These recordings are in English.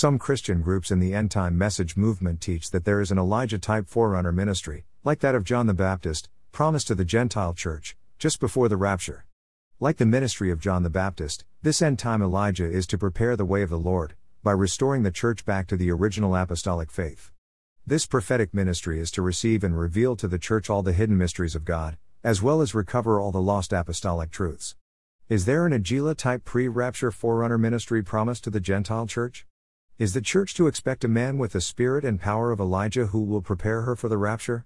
Some Christian groups in the end time message movement teach that there is an Elijah type forerunner ministry, like that of John the Baptist, promised to the Gentile church, just before the rapture. Like the ministry of John the Baptist, this end time Elijah is to prepare the way of the Lord, by restoring the church back to the original apostolic faith. This prophetic ministry is to receive and reveal to the church all the hidden mysteries of God, as well as recover all the lost apostolic truths. Is there an Elijah type pre rapture forerunner ministry promised to the Gentile church? Is the church to expect a man with the spirit and power of Elijah who will prepare her for the rapture?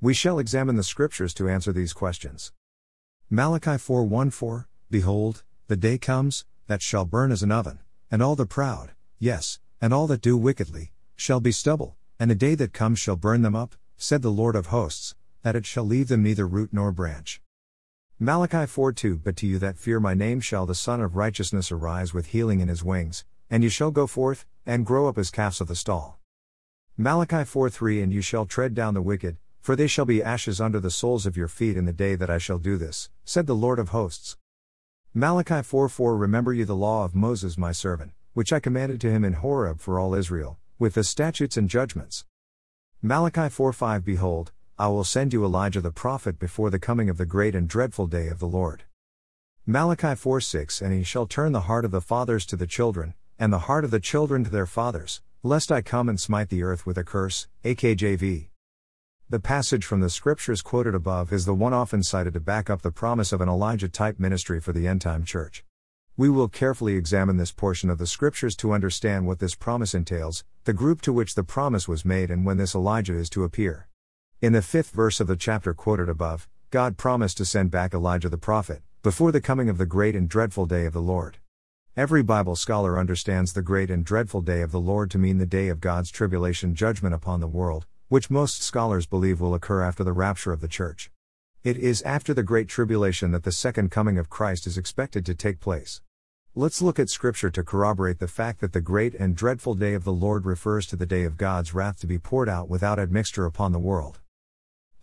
We shall examine the scriptures to answer these questions. Malachi 4:14 Behold, the day comes that shall burn as an oven, and all the proud, yes, and all that do wickedly, shall be stubble, and a day that comes shall burn them up, said the Lord of hosts, that it shall leave them neither root nor branch. Malachi 4 2 But to you that fear my name shall the Sun of Righteousness arise with healing in his wings, and you shall go forth, and grow up as calves of the stall. Malachi 4 3 And you shall tread down the wicked, for they shall be ashes under the soles of your feet in the day that I shall do this, said the Lord of hosts. Malachi 4 4 Remember you the law of Moses my servant, which I commanded to him in Horeb for all Israel, with the statutes and judgments. Malachi 4 5 Behold, I will send you Elijah the prophet before the coming of the great and dreadful day of the Lord. Malachi 4 6 And he shall turn the heart of the fathers to the children, and the heart of the children to their fathers, lest I come and smite the earth with a curse. AKJV. The passage from the scriptures quoted above is the one often cited to back up the promise of an Elijah type ministry for the end time church. We will carefully examine this portion of the scriptures to understand what this promise entails, the group to which the promise was made, and when this Elijah is to appear. In the fifth verse of the chapter quoted above, God promised to send back Elijah the prophet, before the coming of the great and dreadful day of the Lord. Every Bible scholar understands the great and dreadful day of the Lord to mean the day of God's tribulation judgment upon the world, which most scholars believe will occur after the rapture of the church. It is after the Great Tribulation that the second coming of Christ is expected to take place. Let's look at Scripture to corroborate the fact that the great and dreadful day of the Lord refers to the day of God's wrath to be poured out without admixture upon the world.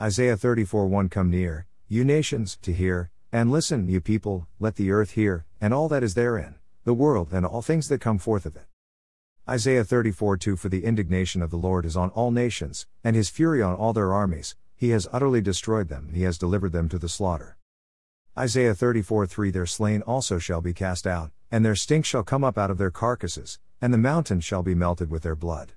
Isaiah 34 1 Come near, you nations, to hear, and listen, you people, let the earth hear, and all that is therein, the world and all things that come forth of it. Isaiah 34 2 For the indignation of the Lord is on all nations, and his fury on all their armies, he has utterly destroyed them, he has delivered them to the slaughter. Isaiah 34 3 Their slain also shall be cast out, and their stink shall come up out of their carcasses, and the mountains shall be melted with their blood.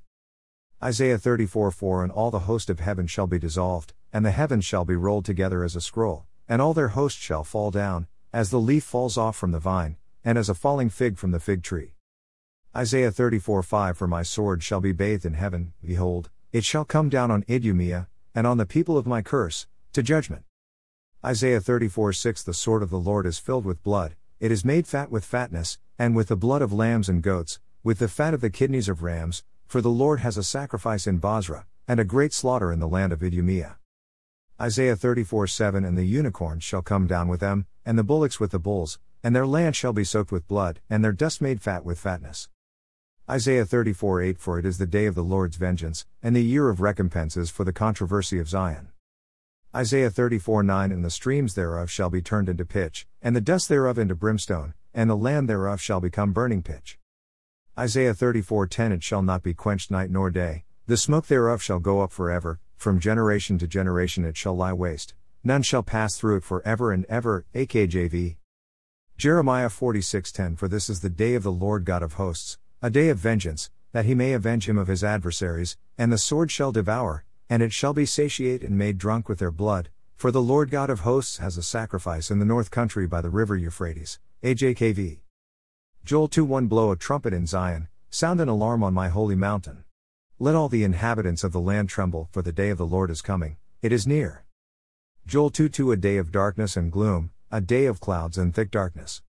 Isaiah 34 4 And all the host of heaven shall be dissolved, and the heavens shall be rolled together as a scroll, and all their host shall fall down, as the leaf falls off from the vine, and as a falling fig from the fig tree. Isaiah 34 5 For my sword shall be bathed in heaven, behold, it shall come down on Idumea, and on the people of my curse, to judgment. Isaiah 34 6 The sword of the Lord is filled with blood, it is made fat with fatness, and with the blood of lambs and goats, with the fat of the kidneys of rams, for the Lord has a sacrifice in Bozrah, and a great slaughter in the land of Idumea. Isaiah 34 7 And the unicorns shall come down with them, and the bullocks with the bulls, and their land shall be soaked with blood, and their dust made fat with fatness. Isaiah 34 8 For it is the day of the Lord's vengeance, and the year of recompenses for the controversy of Zion. Isaiah 34 9 And the streams thereof shall be turned into pitch, and the dust thereof into brimstone, and the land thereof shall become burning pitch. Isaiah 34 10 It shall not be quenched night nor day, the smoke thereof shall go up forever, from generation to generation it shall lie waste, none shall pass through it for ever and ever. AKJV. Jeremiah 46:10 For this is the day of the Lord God of hosts, a day of vengeance, that he may avenge him of his adversaries, and the sword shall devour, and it shall be satiate and made drunk with their blood, for the Lord God of hosts has a sacrifice in the north country by the river Euphrates. AJKV. Joel 2:1 Blow a trumpet in Zion, sound an alarm on my holy mountain. Let all the inhabitants of the land tremble, for the day of the Lord is coming, it is near. Joel 2 2 A day of darkness and gloom, a day of clouds and thick darkness.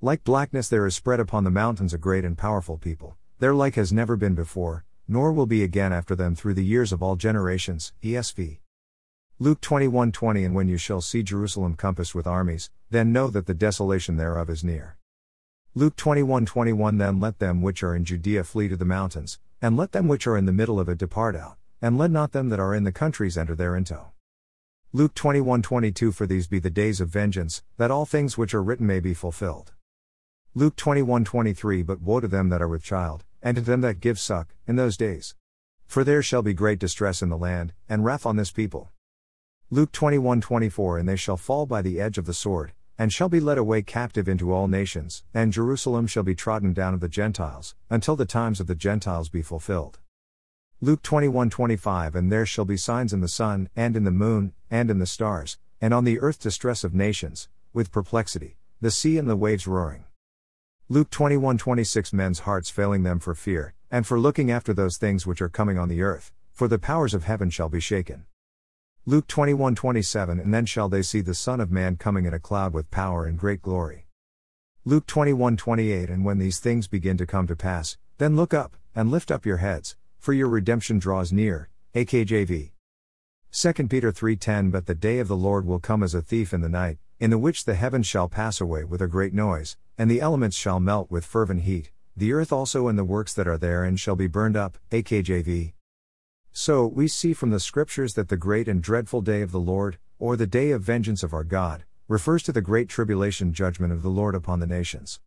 Like blackness there is spread upon the mountains a great and powerful people, their like has never been before, nor will be again after them through the years of all generations. ESV. Luke 21:20 And when you shall see Jerusalem compassed with armies, then know that the desolation thereof is near. Luke 21:21 Then let them which are in Judea flee to the mountains, and let them which are in the middle of it depart out, and let not them that are in the countries enter thereinto. Luke 21:22 For these be the days of vengeance, that all things which are written may be fulfilled. Luke 21:23 But woe to them that are with child, and to them that give suck, in those days. For there shall be great distress in the land, and wrath on this people. Luke 21 24 And they shall fall by the edge of the sword, and shall be led away captive into all nations, and Jerusalem shall be trodden down of the Gentiles, until the times of the Gentiles be fulfilled. Luke 21 25 And there shall be signs in the sun, and in the moon, and in the stars, and on the earth distress of nations, with perplexity, the sea and the waves roaring. Luke 21 26 Men's hearts failing them for fear, and for looking after those things which are coming on the earth, for the powers of heaven shall be shaken. Luke 21 27 And then shall they see the Son of Man coming in a cloud with power and great glory. Luke 21 28 And when these things begin to come to pass, then look up, and lift up your heads, for your redemption draws near. AKJV. 2 Peter 3:10 But the day of the Lord will come as a thief in the night, in the which the heavens shall pass away with a great noise, and the elements shall melt with fervent heat, the earth also and the works that are therein shall be burned up. AKJV. So, we see from the scriptures that the great and dreadful day of the Lord, or the day of vengeance of our God, refers to the great tribulation judgment of the Lord upon the nations.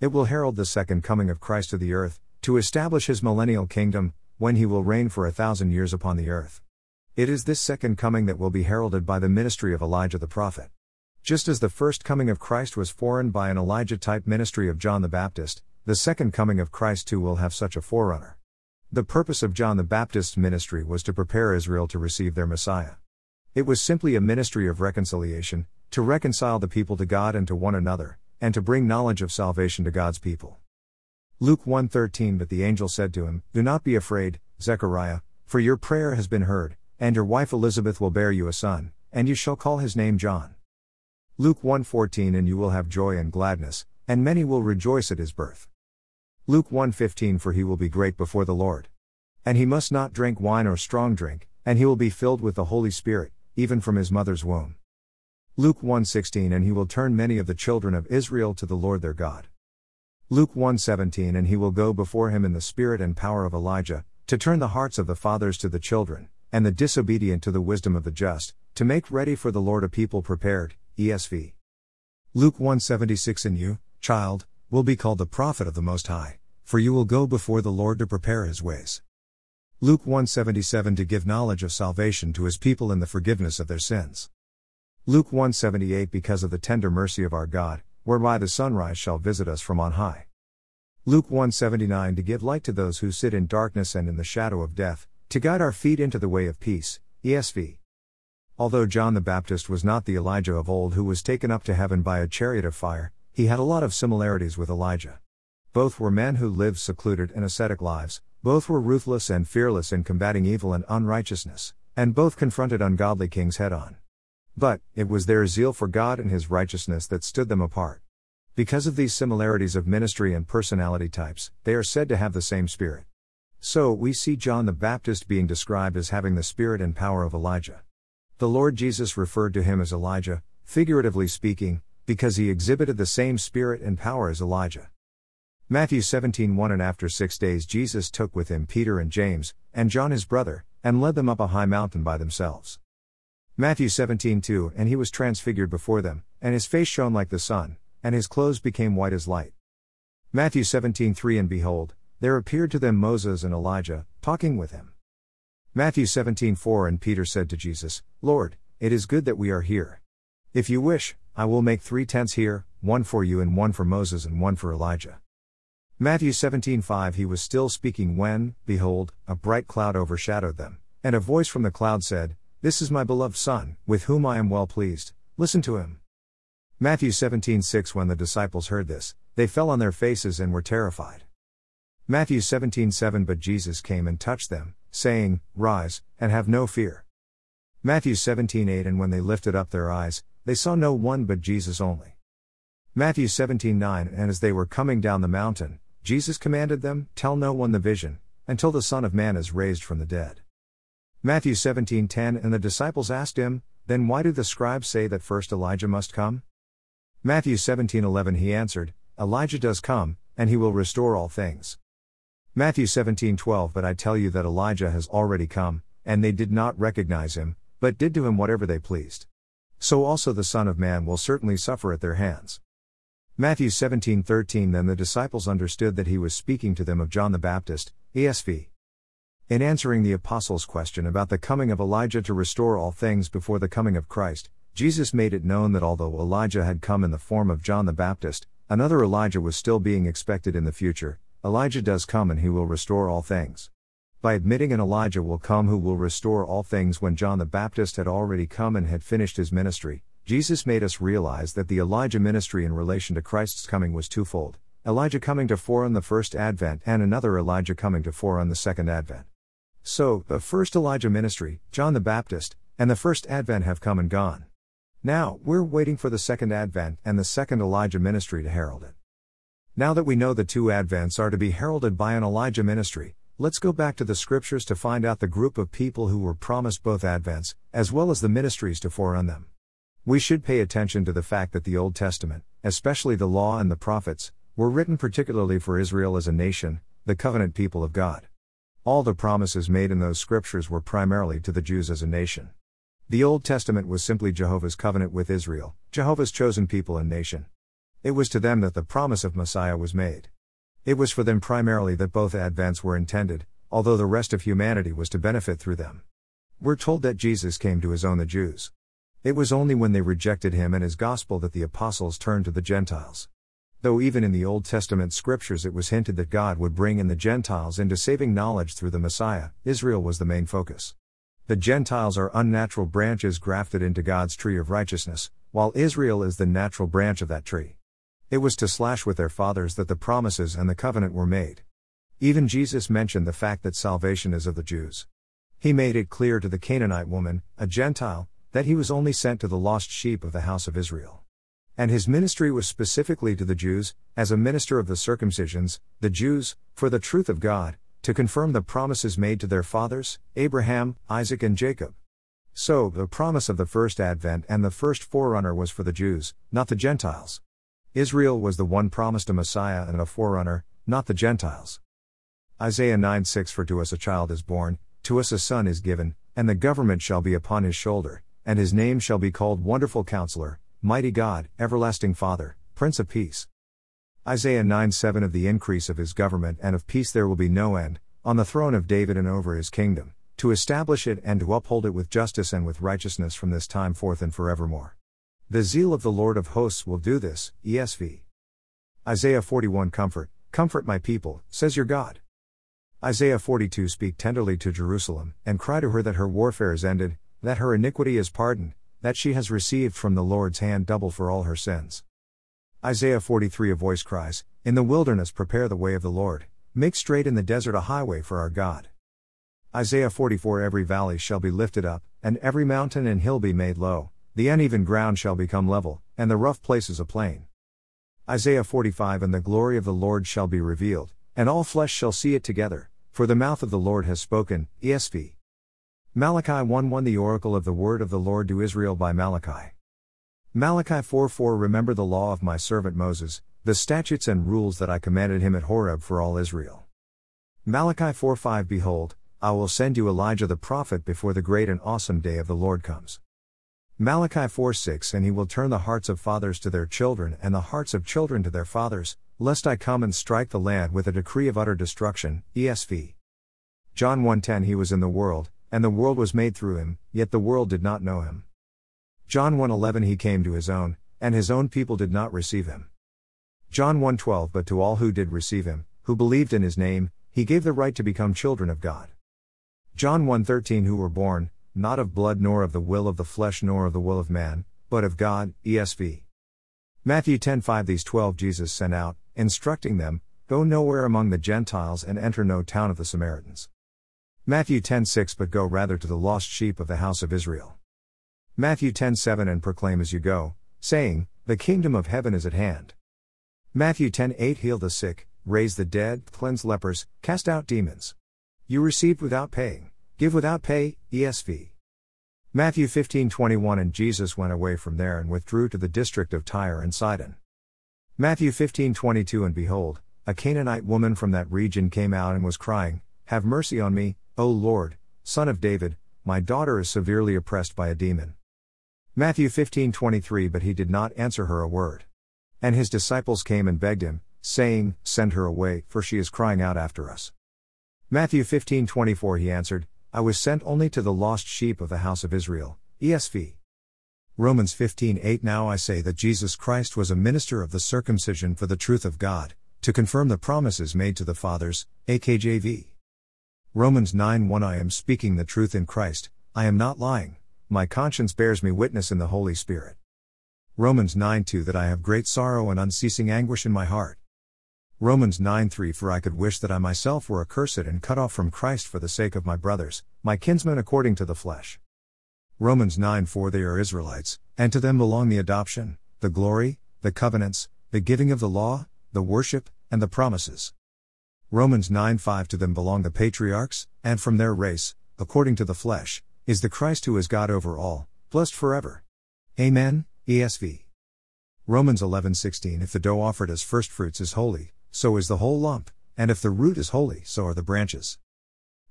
It will herald the second coming of Christ to the earth, to establish his millennial kingdom, when he will reign for a thousand years upon the earth. It is this second coming that will be heralded by the ministry of Elijah the prophet. Just as the first coming of Christ was forerunned by an Elijah type ministry of John the Baptist, the second coming of Christ too will have such a forerunner. The purpose of John the Baptist's ministry was to prepare Israel to receive their Messiah. It was simply a ministry of reconciliation, to reconcile the people to God and to one another, and to bring knowledge of salvation to God's people. Luke 1:13 But the angel said to him, Do not be afraid, Zechariah, for your prayer has been heard and your wife Elizabeth will bear you a son, and you shall call his name John. Luke 1:14 And you will have joy and gladness, and many will rejoice at his birth. Luke 1:15 For he will be great before the Lord. And he must not drink wine or strong drink, and he will be filled with the Holy Spirit, even from his mother's womb. Luke 1:16 And he will turn many of the children of Israel to the Lord their God. Luke 1:17 And he will go before him in the spirit and power of Elijah, to turn the hearts of the fathers to the children, and the disobedient to the wisdom of the just, to make ready for the Lord a people prepared. ESV. Luke 1:76 And you, child, will be called the prophet of the Most High, for you will go before the Lord to prepare his ways. Luke 1:77 To give knowledge of salvation to his people in the forgiveness of their sins. Luke 1:78 Because of the tender mercy of our God, whereby the sunrise shall visit us from on high. Luke 179 To give light to those who sit in darkness and in the shadow of death, to guide our feet into the way of peace, ESV. Although John the Baptist was not the Elijah of old who was taken up to heaven by a chariot of fire, he had a lot of similarities with Elijah. Both were men who lived secluded and ascetic lives, both were ruthless and fearless in combating evil and unrighteousness, and both confronted ungodly kings head on. But, it was their zeal for God and His righteousness that stood them apart. Because of these similarities of ministry and personality types, they are said to have the same spirit. So, we see John the Baptist being described as having the spirit and power of Elijah. The Lord Jesus referred to him as Elijah, figuratively speaking, because he exhibited the same spirit and power as Elijah. Matthew 17:1 And after 6 days Jesus took with him Peter and James and John his brother and led them up a high mountain by themselves. Matthew 17:2 And he was transfigured before them and his face shone like the sun and his clothes became white as light. Matthew 17:3 And behold there appeared to them Moses and Elijah, talking with him. Matthew 17:4 And Peter said to Jesus, Lord, it is good that we are here. If you wish, I will make three tents here, one for you and one for Moses and one for Elijah. Matthew 17:5 He was still speaking when, behold, a bright cloud overshadowed them, and a voice from the cloud said, This is my beloved Son, with whom I am well pleased, listen to him. Matthew 17:6 When the disciples heard this, they fell on their faces and were terrified. Matthew 17:7 But Jesus came and touched them, saying, Rise, and have no fear. Matthew 17:8 And when they lifted up their eyes, they saw no one but Jesus only. Matthew 17:9 And as they were coming down the mountain, Jesus commanded them, Tell no one the vision, until the Son of Man is raised from the dead. Matthew 17:10 And the disciples asked him, Then why do the scribes say that first Elijah must come? Matthew 17:11 He answered, Elijah does come, and he will restore all things. Matthew 17:12 But I tell you that Elijah has already come, and they did not recognize him, but did to him whatever they pleased. So also the Son of Man will certainly suffer at their hands. Matthew 17:13 Then the disciples understood that he was speaking to them of John the Baptist, ESV. In answering the apostles' question about the coming of Elijah to restore all things before the coming of Christ, Jesus made it known that although Elijah had come in the form of John the Baptist, another Elijah was still being expected in the future. Elijah does come and he will restore all things. By admitting an Elijah will come who will restore all things when John the Baptist had already come and had finished his ministry, Jesus made us realize that the Elijah ministry in relation to Christ's coming was twofold Elijah coming to forerun the first advent and another Elijah coming to forerun the second advent. So, the first Elijah ministry, John the Baptist, and the first advent have come and gone. Now, we're waiting for the second advent and the second Elijah ministry to herald it. Now that we know the two advents are to be heralded by an Elijah ministry, let's go back to the scriptures to find out the group of people who were promised both advents, as well as the ministries to forerun them. We should pay attention to the fact that the Old Testament, especially the Law and the Prophets, were written particularly for Israel as a nation, the covenant people of God. All the promises made in those scriptures were primarily to the Jews as a nation. The Old Testament was simply Jehovah's covenant with Israel, Jehovah's chosen people and nation. It was to them that the promise of Messiah was made. It was for them primarily that both advents were intended, although the rest of humanity was to benefit through them. We're told that Jesus came to his own the Jews. It was only when they rejected him and his gospel that the apostles turned to the Gentiles. Though even in the Old Testament scriptures it was hinted that God would bring in the Gentiles into saving knowledge through the Messiah, Israel was the main focus. The Gentiles are unnatural branches grafted into God's tree of righteousness, while Israel is the natural branch of that tree. It was to slash with their fathers that the promises and the covenant were made. Even Jesus mentioned the fact that salvation is of the Jews. He made it clear to the Canaanite woman, a Gentile, that he was only sent to the lost sheep of the house of Israel. And his ministry was specifically to the Jews, as a minister of the circumcisions, the Jews, for the truth of God, to confirm the promises made to their fathers, Abraham, Isaac, and Jacob. So, the promise of the first advent and the first forerunner was for the Jews, not the Gentiles. Israel was the one promised a Messiah and a forerunner, not the Gentiles. Isaiah 9 6 For to us a child is born, to us a son is given, and the government shall be upon his shoulder and his name shall be called Wonderful Counselor, Mighty God, Everlasting Father, Prince of Peace. Isaiah 9 7 Of the increase of his government and of peace there will be no end, on the throne of David and over his kingdom, to establish it and to uphold it with justice and with righteousness from this time forth and forevermore. The zeal of the Lord of hosts will do this, ESV. Isaiah 41 Comfort, comfort my people, says your God. Isaiah 42 Speak tenderly to Jerusalem, and cry to her that her warfare is ended, that her iniquity is pardoned, that she has received from the Lord's hand double for all her sins. Isaiah 43 A voice cries, In the wilderness prepare the way of the Lord, make straight in the desert a highway for our God. Isaiah 44 Every valley shall be lifted up, and every mountain and hill be made low, the uneven ground shall become level, and the rough places a plain. Isaiah 45 And the glory of the Lord shall be revealed, and all flesh shall see it together, for the mouth of the Lord has spoken. ESV. Malachi 1:1 The oracle of the word of the Lord to Israel by Malachi. Malachi 4:4 Remember the law of my servant Moses, the statutes and rules that I commanded him at Horeb for all Israel. Malachi 4:5 Behold, I will send you Elijah the prophet before the great and awesome day of the Lord comes. Malachi 4:6 And he will turn the hearts of fathers to their children and the hearts of children to their fathers, lest I come and strike the land with a decree of utter destruction. ESV. John 1:10 He was in the world, and the world was made through him, yet the world did not know him. John 1:11 He came to his own, and his own people did not receive him. John 1:12 But to all who did receive him, who believed in his name, he gave the right to become children of God. John 1:13 Who were born, not of blood nor of the will of the flesh nor of the will of man, but of God, ESV. Matthew 10:5 These 12 Jesus sent out, instructing them, Go nowhere among the Gentiles and enter no town of the Samaritans. Matthew 10:6 But go rather to the lost sheep of the house of Israel. Matthew 10:7 And proclaim as you go, saying, The kingdom of heaven is at hand. Matthew 10:8 Heal the sick, raise the dead, cleanse lepers, cast out demons. You received without paying, give without pay, ESV. Matthew 15:21 And Jesus went away from there and withdrew to the district of Tyre and Sidon. Matthew 15:22 And behold, a Canaanite woman from that region came out and was crying, Have mercy on me, O Lord, Son of David, my daughter is severely oppressed by a demon. Matthew 15:23 But he did not answer her a word. And his disciples came and begged him, saying, Send her away, for she is crying out after us. Matthew 15:24 He answered, I was sent only to the lost sheep of the house of Israel. ESV. Romans 15:8 Now I say that Jesus Christ was a minister of the circumcision for the truth of God, to confirm the promises made to the fathers, AKJV. Romans 9:1 I am speaking the truth in Christ, I am not lying, my conscience bears me witness in the Holy Spirit. Romans 9:2 That I have great sorrow and unceasing anguish in my heart. Romans 9:3 For I could wish that I myself were accursed and cut off from Christ for the sake of my brothers, my kinsmen according to the flesh. Romans 9:4 They are Israelites, and to them belong the adoption, the glory, the covenants, the giving of the law, the worship, and the promises. Romans 9:5 To them belong the patriarchs, and from their race, according to the flesh, is the Christ who is God over all, blessed forever. Amen. ESV. Romans 11:16 If the dough offered as firstfruits is holy, so is the whole lump, and if the root is holy, so are the branches.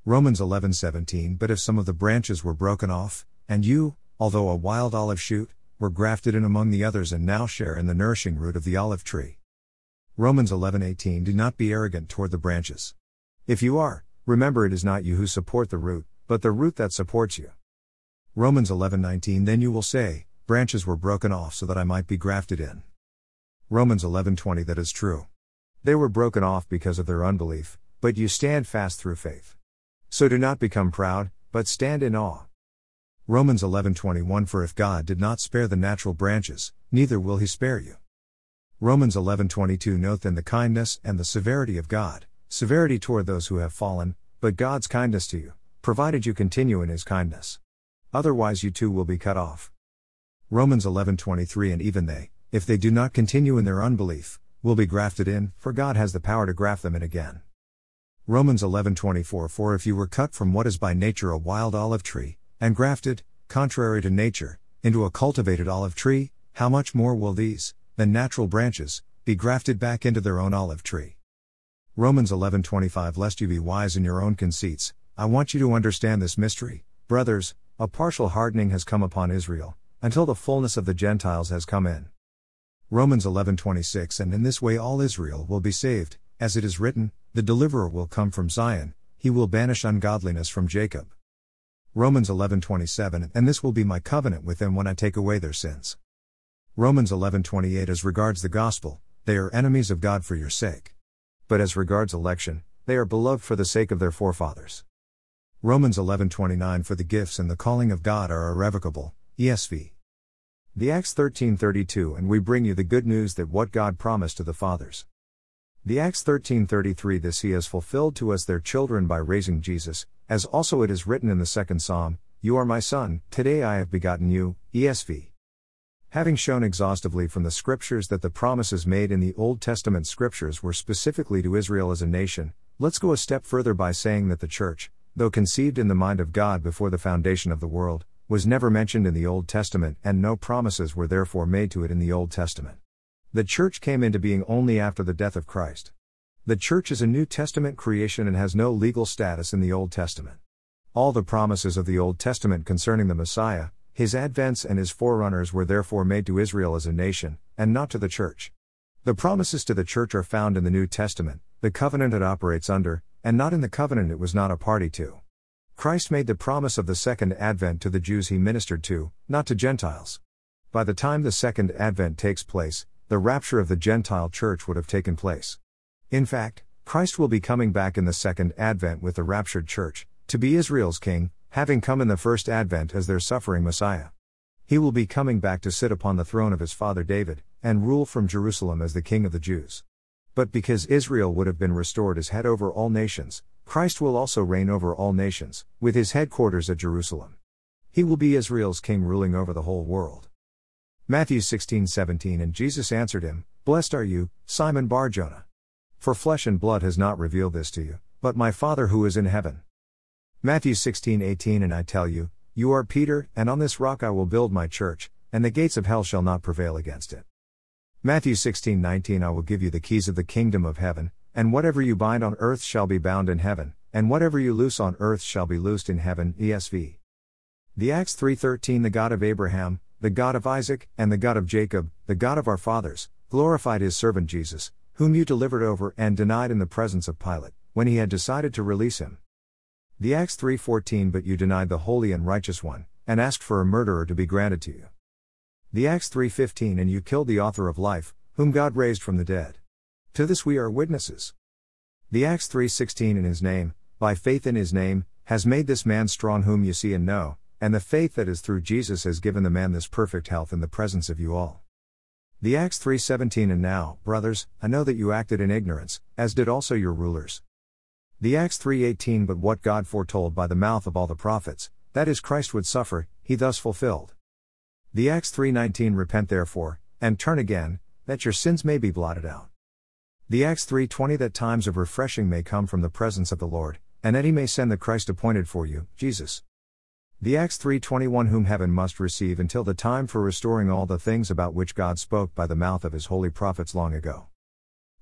Romans 11:17 But if some of the branches were broken off, and you, although a wild olive shoot, were grafted in among the others and now share in the nourishing root of the olive tree. Romans 11:18 Do not be arrogant toward the branches. If you are, remember it is not you who support the root, but the root that supports you. Romans 11:19 Then you will say, branches were broken off so that I might be grafted in. Romans 11:20 That is true. They were broken off because of their unbelief, but you stand fast through faith. So do not become proud, but stand in awe. Romans 11:21 For if God did not spare the natural branches, neither will he spare you. Romans 11:22 Note then the kindness and the severity of God, severity toward those who have fallen, but God's kindness to you, provided you continue in his kindness. Otherwise you too will be cut off. Romans 11:23 And even they, if they do not continue in their unbelief, will be grafted in, for God has the power to graft them in again. Romans 11:24 For if you were cut from what is by nature a wild olive tree, and grafted, contrary to nature, into a cultivated olive tree, how much more will these, the natural branches, be grafted back into their own olive tree? Romans 11:25 Lest you be wise in your own conceits, I want you to understand this mystery, brothers, a partial hardening has come upon Israel, until the fullness of the Gentiles has come in. Romans 11:26 And in this way all Israel will be saved, as it is written, the deliverer will come from Zion, he will banish ungodliness from Jacob. Romans 11:27 And this will be my covenant with them when I take away their sins. Romans 11:28 As regards the gospel, they are enemies of God for your sake. But as regards election, they are beloved for the sake of their forefathers. Romans 11:29 For the gifts and the calling of God are irrevocable. ESV. The Acts 13:32 and we bring you the good news that what God promised to the fathers. The Acts 13:33 this he has fulfilled to us their children by raising Jesus, as also it is written in the second psalm, you are my son, today I have begotten you. ESV. Having shown exhaustively from the scriptures that the promises made in the Old Testament scriptures were specifically to Israel as a nation, let's go a step further by saying that the church, though conceived in the mind of God before the foundation of the world, was never mentioned in the Old Testament and no promises were therefore made to it in the Old Testament. The Church came into being only after the death of Christ. The Church is a New Testament creation and has no legal status in the Old Testament. All the promises of the Old Testament concerning the Messiah, his advents and his forerunners were therefore made to Israel as a nation, and not to the Church. The promises to the Church are found in the New Testament, the covenant it operates under, and not in the covenant it was not a party to. Christ made the promise of the second advent to the Jews he ministered to, not to Gentiles. By the time the second advent takes place, the rapture of the Gentile church would have taken place. In fact, Christ will be coming back in the second advent with the raptured church, to be Israel's king, having come in the first advent as their suffering Messiah. He will be coming back to sit upon the throne of his father David, and rule from Jerusalem as the king of the Jews. But because Israel would have been restored as head over all nations, Christ will also reign over all nations, with his headquarters at Jerusalem. He will be Israel's king ruling over the whole world. Matthew 16:17 And Jesus answered him, Blessed are you, Simon Bar-Jonah. For flesh and blood has not revealed this to you, but my Father who is in heaven. Matthew 16:18 And I tell you, you are Peter, and on this rock I will build my church, and the gates of hell shall not prevail against it. Matthew 16:19 I will give you the keys of the kingdom of heaven, and whatever you bind on earth shall be bound in heaven, and whatever you loose on earth shall be loosed in heaven. ESV. The Acts 3:13 The God of Abraham, the God of Isaac, and the God of Jacob, the God of our fathers, glorified his servant Jesus, whom you delivered over and denied in the presence of Pilate, when he had decided to release him. The Acts 3:14 But you denied the holy and righteous one, and asked for a murderer to be granted to you. The Acts 3:15 And you killed the author of life, whom God raised from the dead. To this we are witnesses. The Acts 3:16 In his name, by faith in his name, has made this man strong whom you see and know, and the faith that is through Jesus has given the man this perfect health in the presence of you all. The Acts 3:17 And now, brothers, I know that you acted in ignorance, as did also your rulers. The Acts 3:18 But what God foretold by the mouth of all the prophets, that is Christ would suffer, he thus fulfilled. The Acts 3:19 Repent therefore, and turn again, that your sins may be blotted out. The Acts 3:20 That times of refreshing may come from the presence of the Lord, and that he may send the Christ appointed for you, Jesus. The Acts 3:21 whom heaven must receive until the time for restoring all the things about which God spoke by the mouth of his holy prophets long ago.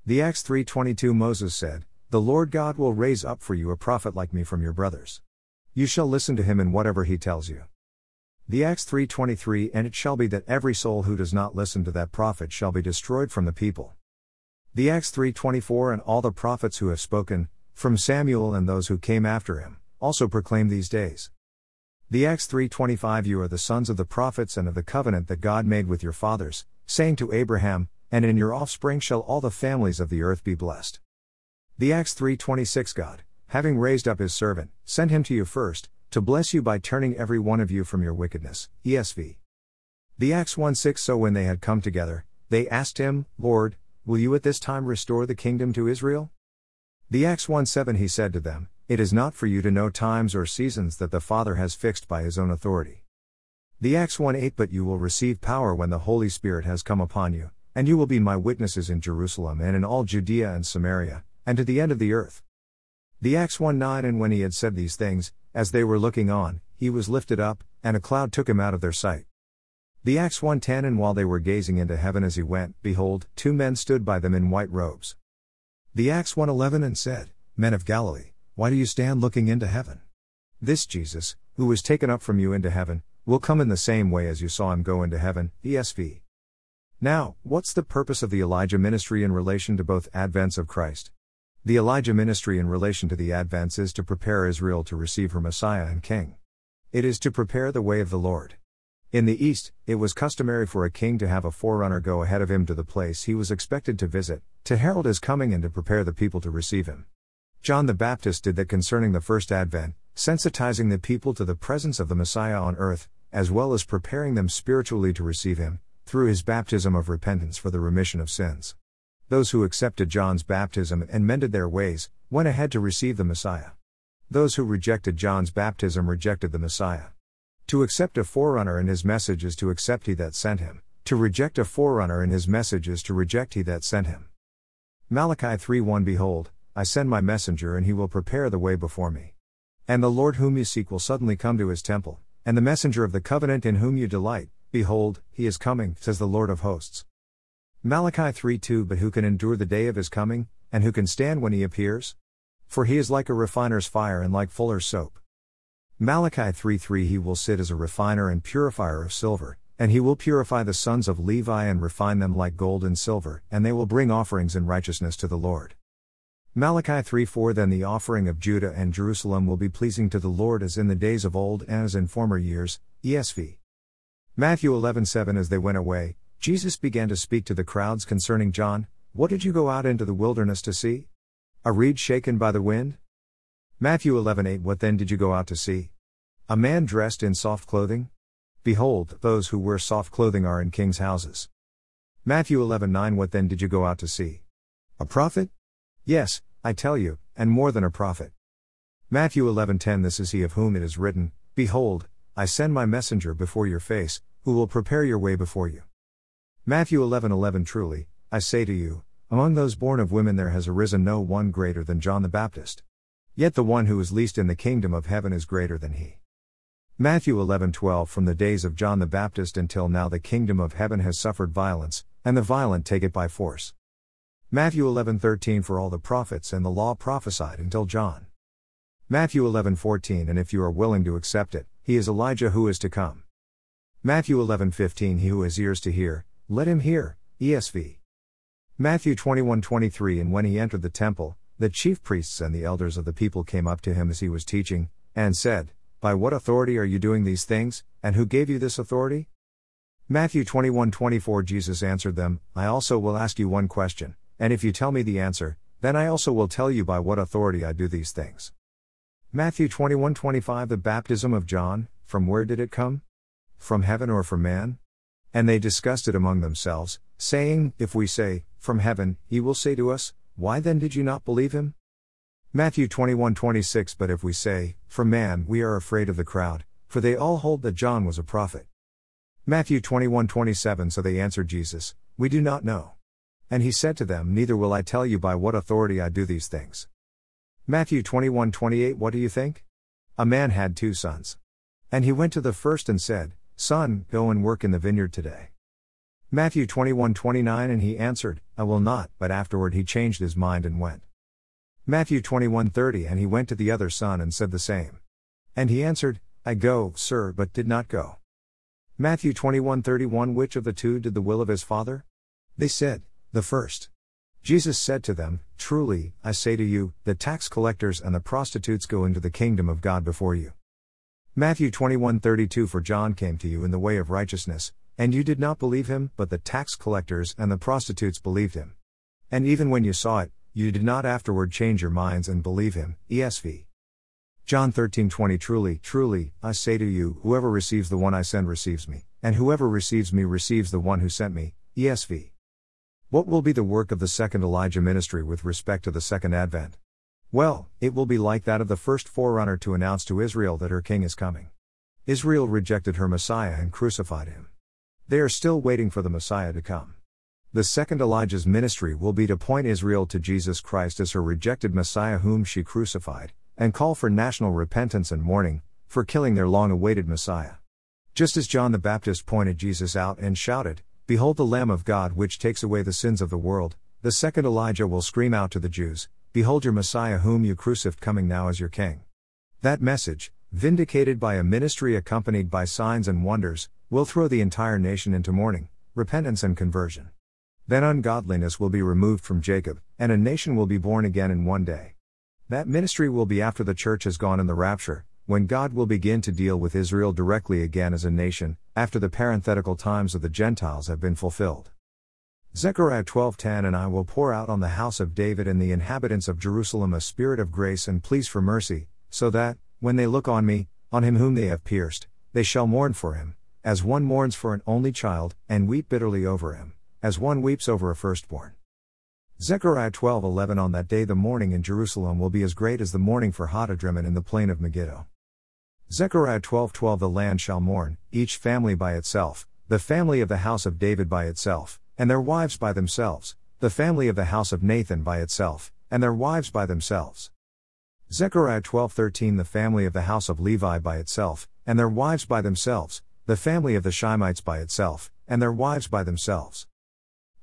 The Acts 3:22 Moses said, "The Lord God will raise up for you a prophet like me from your brothers. You shall listen to him in whatever he tells you." The Acts 3:23 And it shall be that every soul who does not listen to that prophet shall be destroyed from the people. The Acts 3:24 And all the prophets who have spoken, from Samuel and those who came after him, also proclaim these days. The Acts 3:25 You are the sons of the prophets and of the covenant that God made with your fathers, saying to Abraham, and in your offspring shall all the families of the earth be blessed. The Acts 3:26 God, having raised up his servant, sent him to you first, to bless you by turning every one of you from your wickedness. ESV. The Acts 1:6 So when they had come together, they asked him, Lord, will you at this time restore the kingdom to Israel? The Acts 1:7 He said to them, it is not for you to know times or seasons that the Father has fixed by his own authority. The Acts 1:8 But you will receive power when the Holy Spirit has come upon you, and you will be my witnesses in Jerusalem and in all Judea and Samaria, and to the end of the earth. The Acts 1 9 And when he had said these things, as they were looking on, he was lifted up, and a cloud took him out of their sight. The Acts 1:10 And while they were gazing into heaven as he went, behold, two men stood by them in white robes. The Acts 1:11 And said, Men of Galilee, why do you stand looking into heaven? This Jesus, who was taken up from you into heaven, will come in the same way as you saw him go into heaven. ESV. Now, what's the purpose of the Elijah ministry in relation to both advents of Christ? The Elijah ministry in relation to the advents is to prepare Israel to receive her Messiah and King. It is to prepare the way of the Lord. In the East, it was customary for a king to have a forerunner go ahead of him to the place he was expected to visit, to herald his coming and to prepare the people to receive him. John the Baptist did that concerning the first advent, sensitizing the people to the presence of the Messiah on earth, as well as preparing them spiritually to receive him, through his baptism of repentance for the remission of sins. Those who accepted John's baptism and mended their ways, went ahead to receive the Messiah. Those who rejected John's baptism rejected the Messiah. To accept a forerunner in his message is to accept he that sent him, to reject a forerunner in his message is to reject he that sent him. Malachi 3:1 Behold, I send my messenger and he will prepare the way before me. And the Lord whom you seek will suddenly come to his temple, and the messenger of the covenant in whom you delight, behold, he is coming, says the Lord of hosts. Malachi 3 2 But who can endure the day of his coming, and who can stand when he appears? For he is like a refiner's fire and like fuller's soap. Malachi 3 3 He will sit as a refiner and purifier of silver, and he will purify the sons of Levi and refine them like gold and silver, and they will bring offerings in righteousness to the Lord. Malachi 3 4 Then the offering of Judah and Jerusalem will be pleasing to the Lord as in the days of old and as in former years. ESV. Matthew 11 7 As they went away, Jesus began to speak to the crowds concerning John What did you go out into the wilderness to see? A reed shaken by the wind? Matthew 11 8 What then did you go out to see? A man dressed in soft clothing? Behold, those who wear soft clothing are in kings' houses. Matthew 11 9 What then did you go out to see? A prophet? Yes, I tell you, and more than a prophet. Matthew 11:10 This is he of whom it is written, Behold, I send my messenger before your face, who will prepare your way before you. Matthew 11:11 Truly, I say to you, among those born of women there has arisen no one greater than John the Baptist. Yet the one who is least in the kingdom of heaven is greater than he. Matthew 11:12 From the days of John the Baptist until now the kingdom of heaven has suffered violence, and the violent take it by force. Matthew 11:13 For all the prophets and the law prophesied until John. Matthew 11:14 And if you are willing to accept it, he is Elijah who is to come. Matthew 11:15 He who has ears to hear, let him hear. ESV. Matthew 21:23 And when he entered the temple, the chief priests and the elders of the people came up to him as he was teaching, and said, By what authority are you doing these things, and who gave you this authority? Matthew 21:24 Jesus answered them, I also will ask you one question, and if you tell me the answer, then I also will tell you by what authority I do these things. Matthew 21:25 The baptism of John, from where did it come? From heaven or from man? And they discussed it among themselves, saying, If we say, From heaven, he will say to us, Why then did you not believe him? Matthew 21:26 But if we say, From man, we are afraid of the crowd, for they all hold that John was a prophet. Matthew 21:27 So they answered Jesus, We do not know. And he said to them, Neither will I tell you by what authority I do these things. Matthew 21:28 What do you think? A man had two sons. And he went to the first and said, Son, go and work in the vineyard today. Matthew 21:29 And he answered, I will not, but afterward he changed his mind and went. Matthew 21:30 And he went to the other son and said the same. And he answered, I go, sir, but did not go. Matthew 21:31 Which of the two did the will of his father? They said, The first. Jesus said to them, Truly, I say to you, the tax collectors and the prostitutes go into the kingdom of God before you. Matthew 21:32 For John came to you in the way of righteousness, and you did not believe him, but the tax collectors and the prostitutes believed him. And even when you saw it, you did not afterward change your minds and believe him. ESV. John 13:20 Truly, truly, I say to you, whoever receives the one I send receives me, and whoever receives me receives the one who sent me. ESV. What will be the work of the second Elijah ministry with respect to the second advent? Well, it will be like that of the first forerunner to announce to Israel that her king is coming. Israel rejected her Messiah and crucified him. They are still waiting for the Messiah to come. The second Elijah's ministry will be to point Israel to Jesus Christ as her rejected Messiah whom she crucified, and call for national repentance and mourning, for killing their long awaited Messiah. Just as John the Baptist pointed Jesus out and shouted, Behold the Lamb of God which takes away the sins of the world, the second Elijah will scream out to the Jews, Behold your Messiah whom you crucified coming now as your King. That message, vindicated by a ministry accompanied by signs and wonders, will throw the entire nation into mourning, repentance, and conversion. Then ungodliness will be removed from Jacob, and a nation will be born again in one day. That ministry will be after the church has gone in the rapture, when God will begin to deal with Israel directly again as a nation, after the parenthetical times of the Gentiles have been fulfilled. Zechariah 12:10 And I will pour out on the house of David and the inhabitants of Jerusalem a spirit of grace and pleas for mercy, so that, when they look on me, on him whom they have pierced, they shall mourn for him, as one mourns for an only child, and weep bitterly over him, as one weeps over a firstborn. Zechariah 12:11 On that day the mourning in Jerusalem will be as great as the mourning for Hadadrimmon in the plain of Megiddo. Zechariah 12:12 The land shall mourn, each family by itself, the family of the house of David by itself, and their wives by themselves, the family of the house of Nathan by itself, and their wives by themselves. Zechariah 12:13 The family of the house of Levi by itself, and their wives by themselves, the family of the Shimeites by itself, and their wives by themselves.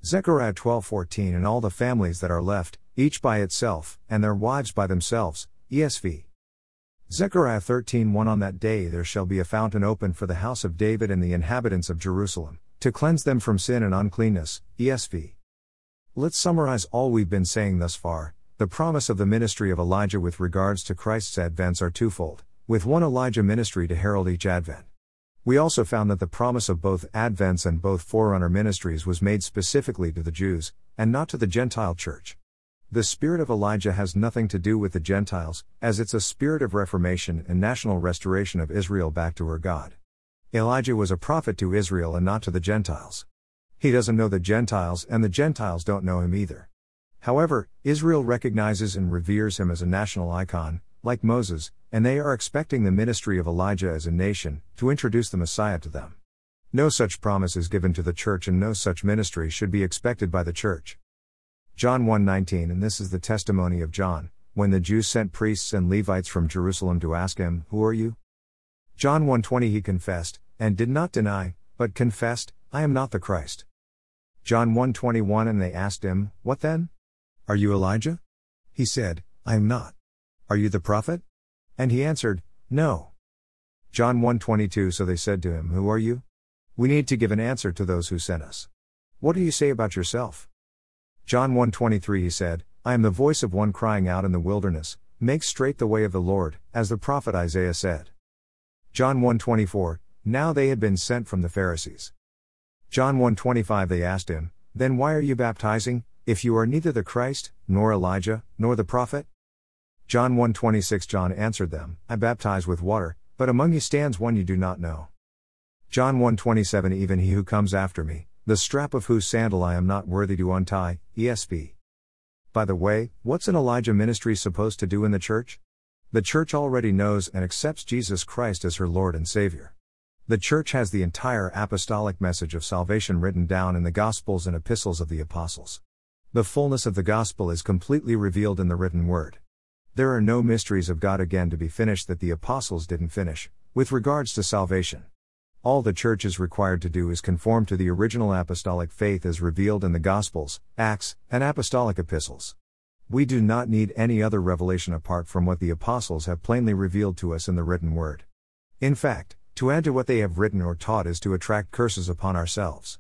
Zechariah 12:14 And all the families that are left, each by itself, and their wives by themselves. ESV. Zechariah 13:1 On that day there shall be a fountain opened for the house of David and the inhabitants of Jerusalem to cleanse them from sin and uncleanness, ESV. Let's summarize all we've been saying thus far. The promise of the ministry of Elijah with regards to Christ's advents are twofold, with one Elijah ministry to herald each advent. We also found that the promise of both advents and both forerunner ministries was made specifically to the Jews, and not to the Gentile church. The spirit of Elijah has nothing to do with the Gentiles, as it's a spirit of reformation and national restoration of Israel back to her God. Elijah was a prophet to Israel and not to the Gentiles. He doesn't know the Gentiles, and the Gentiles don't know him either. However, Israel recognizes and reveres him as a national icon, like Moses, and they are expecting the ministry of Elijah as a nation to introduce the Messiah to them. No such promise is given to the church, and no such ministry should be expected by the church. John 1:19 And this is the testimony of John, when the Jews sent priests and Levites from Jerusalem to ask him, Who are you? John 1:20 He confessed and did not deny, but confessed, I am not the Christ. John 1:21 And they asked him, What then? Are you Elijah? He said, I am not. Are you the prophet? And he answered, No. John 1:22 So they said to him, Who are you? We need to give an answer to those who sent us. What do you say about yourself? John 1:23 he said, I am the voice of one crying out in the wilderness, make straight the way of the Lord, as the prophet Isaiah said. John 1:24 Now they had been sent from the Pharisees. John 1:25 They asked him, Then why are you baptizing, if you are neither the Christ, nor Elijah, nor the prophet? John 1:26 John answered them, I baptize with water, but among you stands one you do not know. John 1:27 Even he who comes after me, the strap of whose sandal I am not worthy to untie, ESV. By the way, what's an Elijah ministry supposed to do in the church? The church already knows and accepts Jesus Christ as her Lord and Savior. The church has the entire apostolic message of salvation written down in the Gospels and epistles of the apostles. The fullness of the gospel is completely revealed in the written word. There are no mysteries of God again to be finished that the apostles didn't finish, with regards to salvation. All the church is required to do is conform to the original apostolic faith as revealed in the Gospels, Acts, and apostolic epistles. We do not need any other revelation apart from what the apostles have plainly revealed to us in the written word. In fact, to add to what they have written or taught is to attract curses upon ourselves.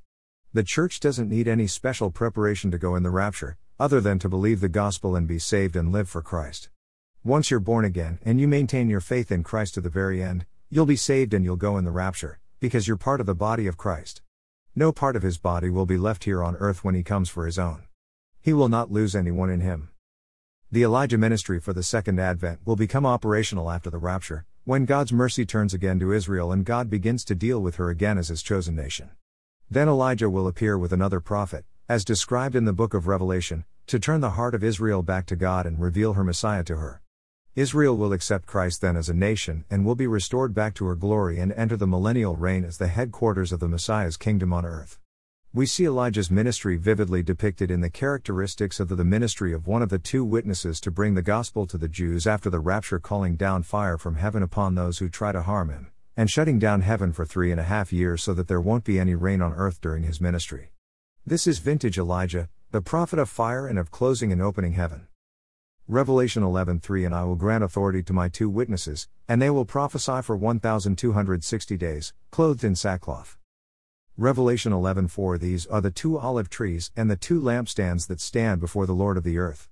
The church doesn't need any special preparation to go in the rapture, other than to believe the gospel and be saved and live for Christ. Once you're born again and you maintain your faith in Christ to the very end, you'll be saved and you'll go in the rapture because you're part of the body of Christ. No part of his body will be left here on earth when he comes for his own. He will not lose anyone in him. The Elijah ministry for the second advent will become operational after the rapture, when God's mercy turns again to Israel and God begins to deal with her again as his chosen nation. Then Elijah will appear with another prophet, as described in the book of Revelation, to turn the heart of Israel back to God and reveal her Messiah to her. Israel will accept Christ then as a nation and will be restored back to her glory and enter the millennial reign as the headquarters of the Messiah's kingdom on earth. We see Elijah's ministry vividly depicted in the characteristics of the ministry of one of the two witnesses to bring the gospel to the Jews after the rapture, calling down fire from heaven upon those who try to harm him, and shutting down heaven for three and a half years so that there won't be any rain on earth during his ministry. This is vintage Elijah, the prophet of fire and of closing and opening heaven. Revelation 11:3 And I will grant authority to my two witnesses, and they will prophesy for 1260 days, clothed in sackcloth. Revelation 11:4 These are the two olive trees and the two lampstands that stand before the Lord of the earth.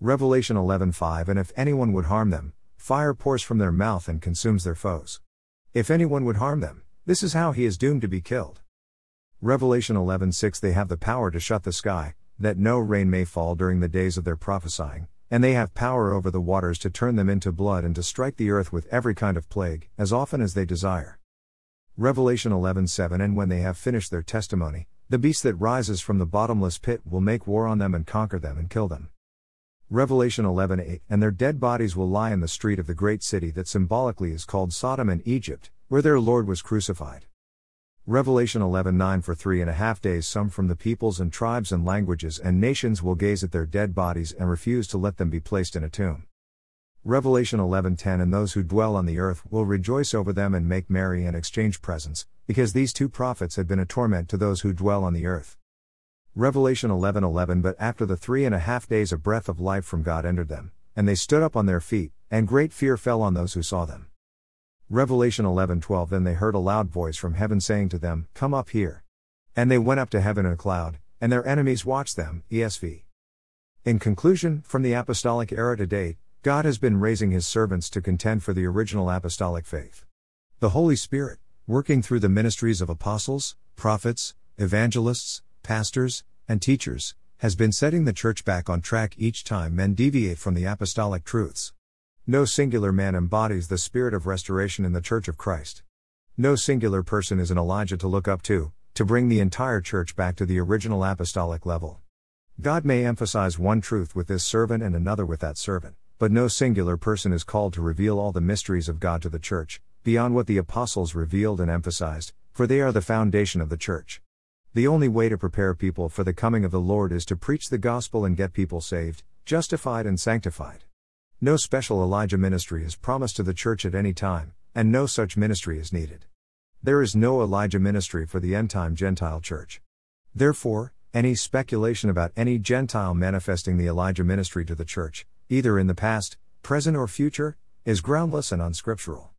Revelation 11:5 And if anyone would harm them, fire pours from their mouth and consumes their foes. If anyone would harm them, this is how he is doomed to be killed. Revelation 11:6 They have the power to shut the sky, that no rain may fall during the days of their prophesying, and they have power over the waters to turn them into blood and to strike the earth with every kind of plague, as often as they desire. Revelation 11:7 And when they have finished their testimony, the beast that rises from the bottomless pit will make war on them and conquer them and kill them. Revelation 11:8 And their dead bodies will lie in the street of the great city that symbolically is called Sodom and Egypt, where their Lord was crucified. Revelation 11:9 For three and a half days some from the peoples and tribes and languages and nations will gaze at their dead bodies and refuse to let them be placed in a tomb. Revelation 11:10 And those who dwell on the earth will rejoice over them and make merry and exchange presents, because these two prophets had been a torment to those who dwell on the earth. Revelation 11:11 But after the three and a half days a breath of life from God entered them, and they stood up on their feet, and great fear fell on those who saw them. Revelation 11:12 Then they heard a loud voice from heaven saying to them, Come up here. And they went up to heaven in a cloud, and their enemies watched them. ESV. In conclusion, from the apostolic era to date, God has been raising his servants to contend for the original apostolic faith. The Holy Spirit, working through the ministries of apostles, prophets, evangelists, pastors, and teachers, has been setting the church back on track each time men deviate from the apostolic truths. No singular man embodies the spirit of restoration in the Church of Christ. No singular person is an Elijah to look up to, to bring the entire church back to the original apostolic level. God may emphasize one truth with this servant and another with that servant, but no singular person is called to reveal all the mysteries of God to the church, beyond what the apostles revealed and emphasized, for they are the foundation of the church. The only way to prepare people for the coming of the Lord is to preach the gospel and get people saved, justified, and sanctified. No special Elijah ministry is promised to the church at any time, and no such ministry is needed. There is no Elijah ministry for the end time Gentile church. Therefore, any speculation about any Gentile manifesting the Elijah ministry to the church, either in the past, present, or future, is groundless and unscriptural.